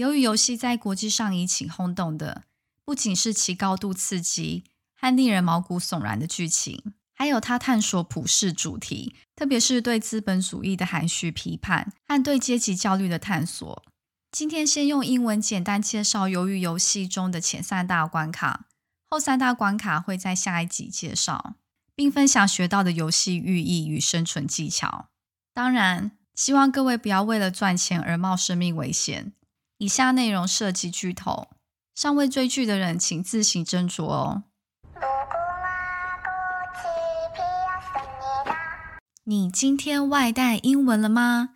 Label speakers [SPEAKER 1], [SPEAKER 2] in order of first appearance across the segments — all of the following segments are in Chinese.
[SPEAKER 1] 由于游戏在国际上引起轰动的，不仅是其高度刺激和令人毛骨悚然的剧情，还有它探索普世主题，特别是对资本主义的含蓄批判和对阶级焦虑的探索。今天先用英文简单介绍鱿鱼游戏中的前三大关卡，后三大关卡会在下一集介绍，并分享学到的游戏寓意与生存技巧。当然，希望各位不要为了赚钱而冒生命危险。以下内容涉及剧透，尚未追剧的人请自行斟酌哦。你今天外带英文了吗？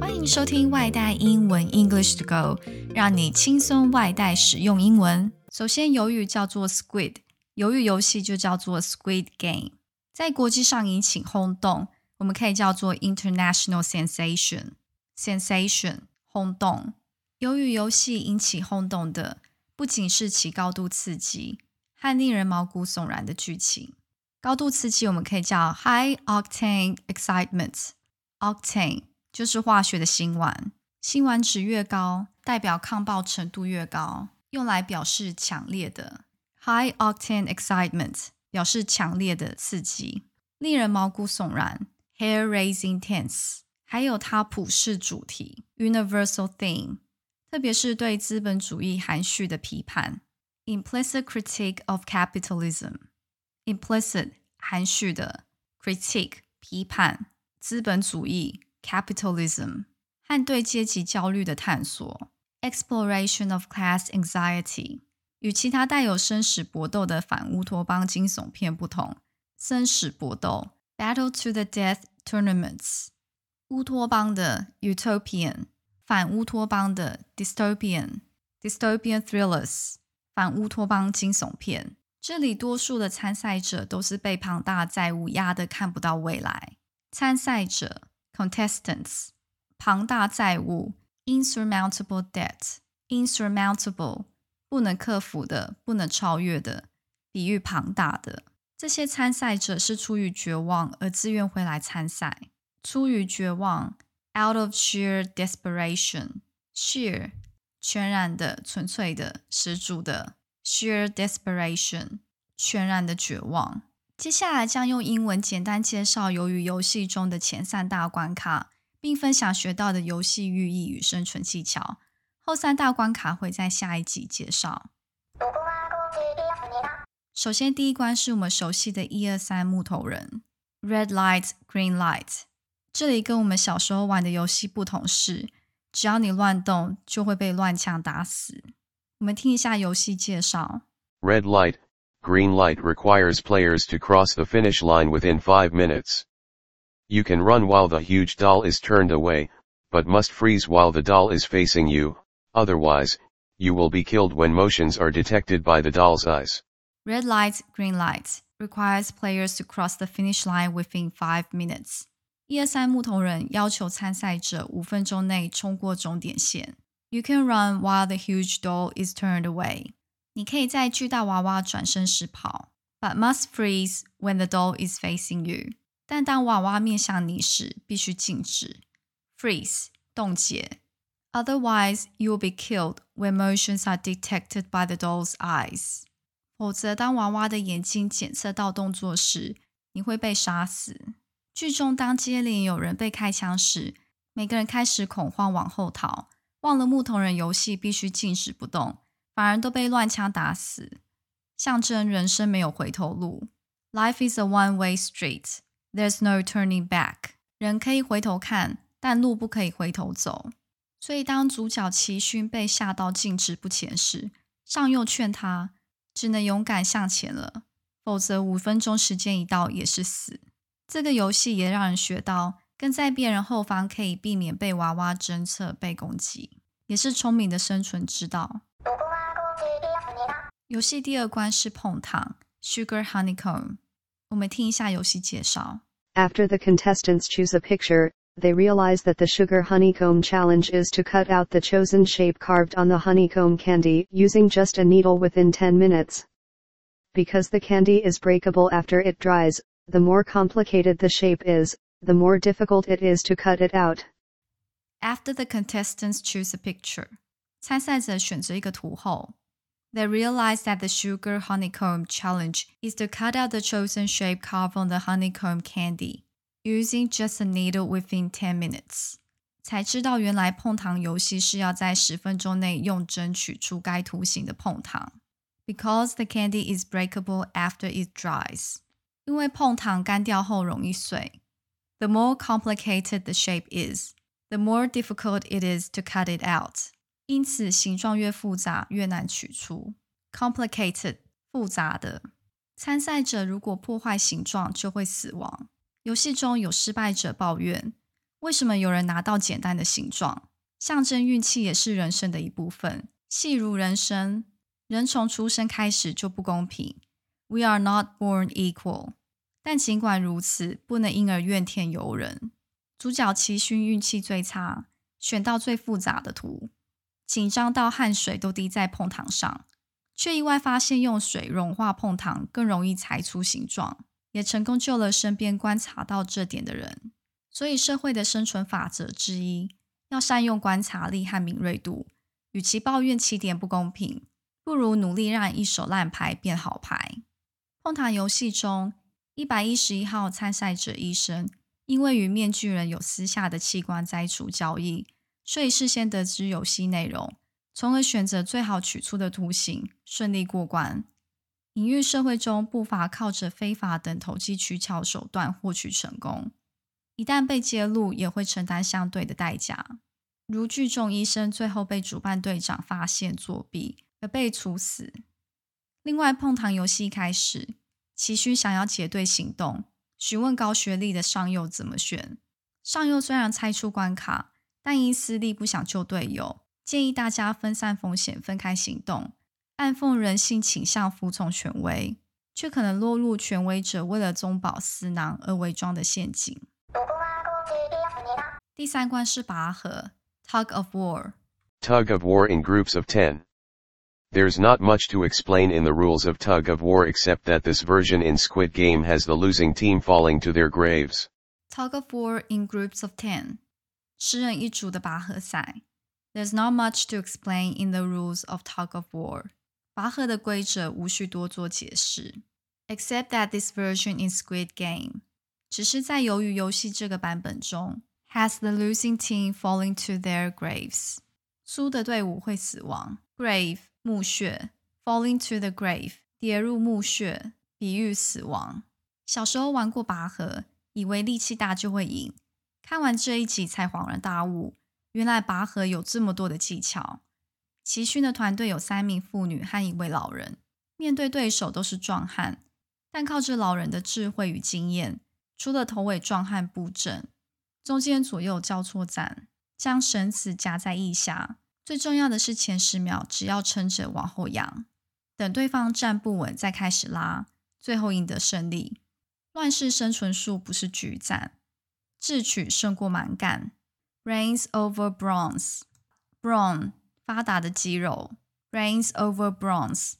[SPEAKER 1] 欢迎收听外带英文 English to Go，让你轻松外带使用英文。首先，鱿鱼叫做 Squid，鱿鱼游戏就叫做 Squid Game，在国际上引起轰动，我们可以叫做 International Sensation。Sensation 轰动。由于游戏引起轰动的，不仅是其高度刺激和令人毛骨悚然的剧情。高度刺激我们可以叫 High Octane Excitement。Octane 就是化学的辛烷，辛烷值越高，代表抗爆程度越高，用来表示强烈的。High Octane Excitement 表示强烈的刺激，令人毛骨悚然，Hair-raising tense。还有它普世主题 （universal theme），特别是对资本主义含蓄的批判 （implicit critique of capitalism）。implicit 含蓄的 critique 批判资本主义 capitalism 和对阶级焦虑的探索 exploration of class anxiety。与其他带有生死搏斗的反乌托邦惊悚片不同，生死搏斗 （battle to the death tournaments）。 乌托邦的 utopian，反乌托邦的 dystopian，dystopian thrillers，反乌托邦惊悚片。这里多数的参赛者都是被庞大债务压得看不到未来。参赛者 contestants，庞大债务 insurmountable debt，insurmountable 不能克服的、不能超越的，比喻庞大的。这些参赛者是出于绝望而自愿回来参赛。出于绝望，out of sheer desperation，sheer 全然的、纯粹的、十足的，sheer desperation 全然的绝望。接下来将用英文简单介绍由于游戏中的前三大关卡，并分享学到的游戏寓意与生存技巧。后三大关卡会在下一集介绍。首先，第一关是我们熟悉的一二三木头人，red light，green light。这里跟我们小时候玩的游戏不同是，只要你乱动，就会被乱枪打死。我们听一下游戏介绍。
[SPEAKER 2] Red light, green light requires players to cross the finish line within 5 minutes. You can run while the huge doll is turned away, but must freeze while the doll is facing you, otherwise, you will be killed when motions are detected by the doll's eyes.
[SPEAKER 1] Red light, green light requires players to cross the finish line within 5 minutes. 一二三木头人要求参赛者五分钟内冲过终点线。You can run while the huge doll is turned away。你可以在巨大娃娃转身时跑，but must freeze when the doll is facing you。但当娃娃面向你时，必须静止，freeze 冻结。Otherwise, you will be killed when motions are detected by the doll's eyes。否则，当娃娃的眼睛检测到动作时，你会被杀死。剧中，当接连有人被开枪时，每个人开始恐慌往后逃，忘了木头人游戏必须静止不动，反而都被乱枪打死，象征人生没有回头路。Life is a one-way street. There's no turning back. 人可以回头看，但路不可以回头走。所以，当主角齐勋被吓到静止不前时，上佑劝他只能勇敢向前了，否则五分钟时间一到也是死。这个游戏也让人学到，跟在别人后方可以避免被娃娃侦测、被攻击，也是聪明的生存之道。游戏第二关是碰糖 （Sugar Honeycomb）。我们听一下游戏介绍。
[SPEAKER 3] After the contestants choose a picture, they realize that the sugar honeycomb challenge is to cut out the chosen shape carved on the honeycomb candy using just a needle within 10 minutes. Because the candy is breakable after it dries, the more complicated the shape is, the more difficult it is to cut it out.
[SPEAKER 1] After the contestants choose a picture，参赛者选择一个图后，they realize that the sugar honeycomb challenge is to cut out the chosen shape carved on the honeycomb candy using just a needle within ten minutes。才知道原来碰糖游戏是要在十分钟内用针取出该图形的碰糖。Because the candy is breakable after it dries， 因为碰糖干掉后容易碎。The more complicated the shape is, the more difficult it is to cut it out。因此，形状越复杂，越难取出。Complicated，复杂的。参赛者如果破坏形状，就会死亡。游戏中有失败者抱怨。为什么有人拿到简单的形状？象征运气也是人生的一部分。戏如人生，人从出生开始就不公平。We are not born equal。但尽管如此，不能因而怨天尤人。主角齐勋运气最差，选到最复杂的图，紧张到汗水都滴在碰糖上，却意外发现用水融化碰糖更容易裁出形状，也成功救了身边观察到这点的人。所以，社会的生存法则之一，要善用观察力和敏锐度。与其抱怨起点不公平，不如努力让一手烂牌变好牌。碰糖游戏中，一百一十一号参赛者医生，因为与面具人有私下的器官摘除交易，所以事先得知游戏内容，从而选择最好取出的图形，顺利过关。隐喻社会中不乏靠着非法等投机取巧手段获取成功。一旦被揭露，也会承担相对的代价。如剧中医生最后被主办队长发现作弊而被处死。另外，碰糖游戏开始，齐勋想要结队行动，询问高学历的上佑怎么选。上佑虽然猜出关卡，但因私利不想救队友，建议大家分散风险，分开行动，暗讽人性倾向服从权威，却可能落入权威者为了中饱私囊而伪装的陷阱。第三关是拔河 （Tug of War）。
[SPEAKER 2] Tug of War in groups of ten There's not much to explain in the rules of Tug of War except that this version in Squid Game has the losing team falling to their graves.
[SPEAKER 1] Tug of War in groups of 10. 十人一组的拔河赛。There's not much to explain in the rules of Tug of War. 拔河的规则无需多做解释。Except that this version in Squid Game 只是在鱿鱼游戏这个版本中，has the losing team falling to their graves，输的队伍会死亡。grave 墓穴，falling to the grave 跌入墓穴，比喻死亡。小时候玩过拔河，以为力气大就会赢，看完这一集才恍然大悟，原来拔河有这么多的技巧。奇勋的团队有三名妇女和一位老人，面对对手都是壮汉，但靠着老人的智慧与经验。除了头尾壮汉布阵，中间左右交错站，将绳子夹在腋下。最重要的是前十秒只要撑着往后仰，等对方站不稳再开始拉，最后赢得胜利。乱世生存术不是局战，智取胜过蛮干。Rains over bronze，brawn 发达的肌肉 Rains over bronze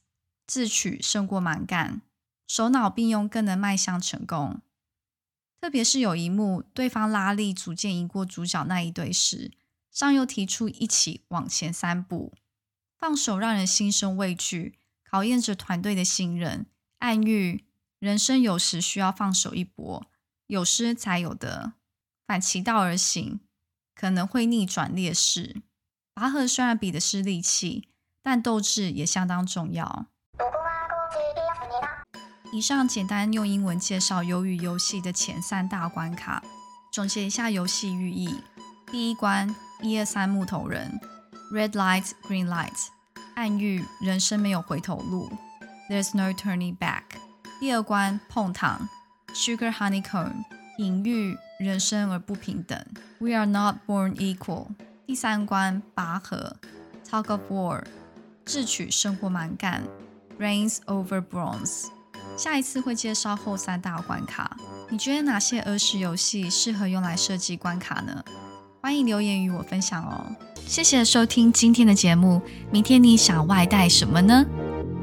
[SPEAKER 1] 智取胜过蛮干，手脑并用更能迈向成功。特别是有一幕，对方拉力逐渐赢过主角那一队时，上又提出一起往前三步，放手让人心生畏惧，考验着团队的信任，暗喻人生有时需要放手一搏，有失才有得，反其道而行，可能会逆转劣势。拔河虽然比的是力气，但斗志也相当重要。以上简单用英文介绍鱿鱼游戏的前三大关卡，总结一下游戏寓意：第一关一二三木头人，Red light Green light，暗喻人生没有回头路，There's no turning back。第二关碰糖，Sugar honeycomb，隐喻人生而不平等，We are not born equal。第三关拔河，Talk of War，智取胜过蛮干，Rains over bronze。下一次会介绍后三大关卡，你觉得哪些儿时游戏适合用来设计关卡呢？欢迎留言与我分享哦。谢谢收听今天的节目，明天你想外带什么呢？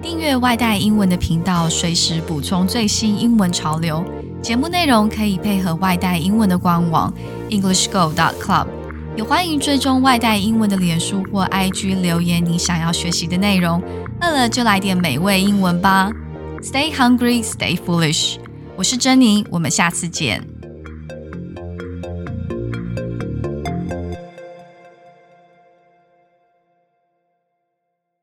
[SPEAKER 1] 订阅外带英文的频道，随时补充最新英文潮流。节目内容可以配合外带英文的官网 EnglishGo.Club。也欢迎追踪外带英文的脸书或 IG 留言你想要学习的内容。饿了就来点美味英文吧！Stay hungry, stay foolish。我是珍妮，我们下次见。